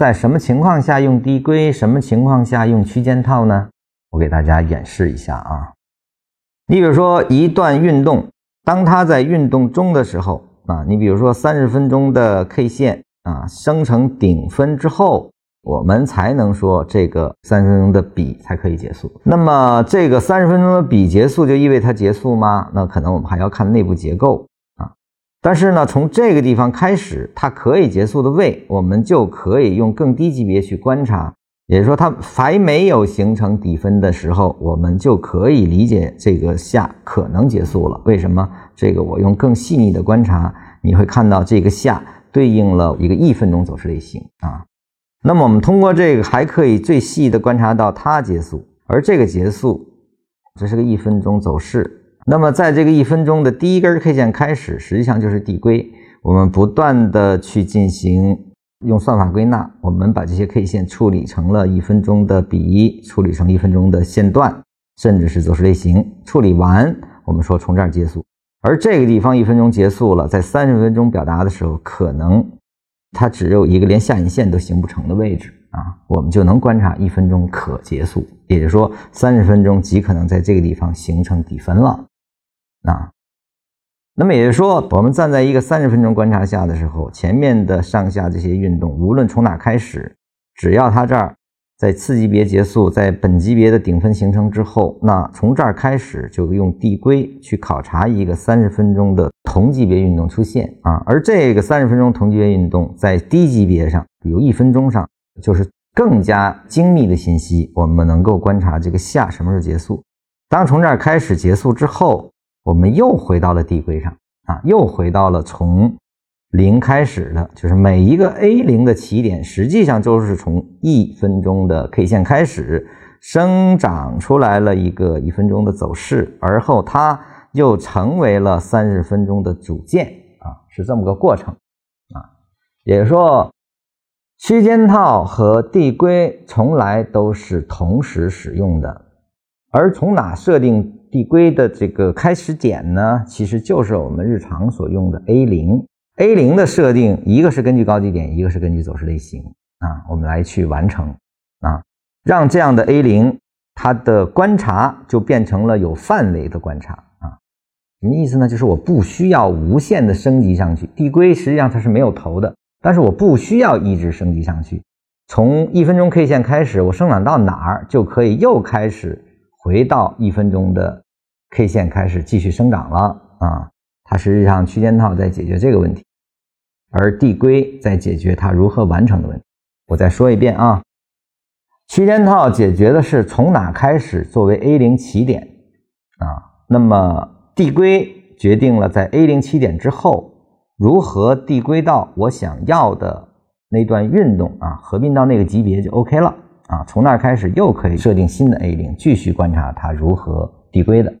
在什么情况下用递归，什么情况下用区间套呢？我给大家演示一下啊。你比如说一段运动，当它在运动中的时候啊，你比如说三十分钟的 K 线啊生成顶分之后，我们才能说这个三十分钟的笔才可以结束。那么这个三十分钟的笔结束就意味它结束吗？那可能我们还要看内部结构。但是呢，从这个地方开始，它可以结束的位，我们就可以用更低级别去观察。也就是说，它还没有形成底分的时候，我们就可以理解这个下可能结束了。为什么？这个我用更细腻的观察，你会看到这个下对应了一个一分钟走势类型啊。那么我们通过这个还可以最细的观察到它结束，而这个结束，这是个一分钟走势。那么在这个一分钟的第一根 K 线开始，实际上就是递归，我们不断的去进行。用算法归纳，我们把这些 K 线处理成了一分钟的比一，处理成一分钟的线段，甚至是走势类型。处理完，我们说从这儿结束。而这个地方一分钟结束了，在三十分钟表达的时候，可能它只有一个连下影线都形不成的位置啊，我们就能观察一分钟可结束，也就是说三十分钟极可能在这个地方形成底分了啊。那么也就是说，我们站在一个三十分钟观察下的时候，前面的上下这些运动，无论从哪开始，只要它这儿在次级别结束，在本级别的顶分形成之后，那从这儿开始就用递归去考察一个三十分钟的同级别运动出现啊。而这个三十分钟同级别运动在低级别上，比如一分钟上，就是更加精密的信息，我们能够观察这个下什么时候结束。当从这儿开始结束之后。我们又回到了递归上啊，又回到了从零开始的，就是每一个 A 零的起点，实际上就是从一分钟的 K 线开始生长出来了一个一分钟的走势，而后它又成为了三十分钟的主线啊，是这么个过程啊。也就是说，区间套和递归从来都是同时使用的，而从哪设定？递归的这个开始点呢，其实就是我们日常所用的 A 零。A 零的设定，一个是根据高低点，一个是根据走势类型啊，我们来去完成啊，让这样的 A 零它的观察就变成了有范围的观察啊。什么意思呢？就是我不需要无限的升级上去。递归实际上它是没有头的，但是我不需要一直升级上去。从一分钟 K 线开始，我生长到哪儿就可以又开始。回到一分钟的 K 线开始继续生长了啊，它实际上区间套在解决这个问题，而递归在解决它如何完成的问题。我再说一遍啊，区间套解决的是从哪开始作为 A 零起点啊，那么递归决定了在 A 零起点之后如何递归到我想要的那段运动啊，合并到那个级别就 OK 了。啊，从那儿开始又可以设定新的 A 零，继续观察它如何递归的。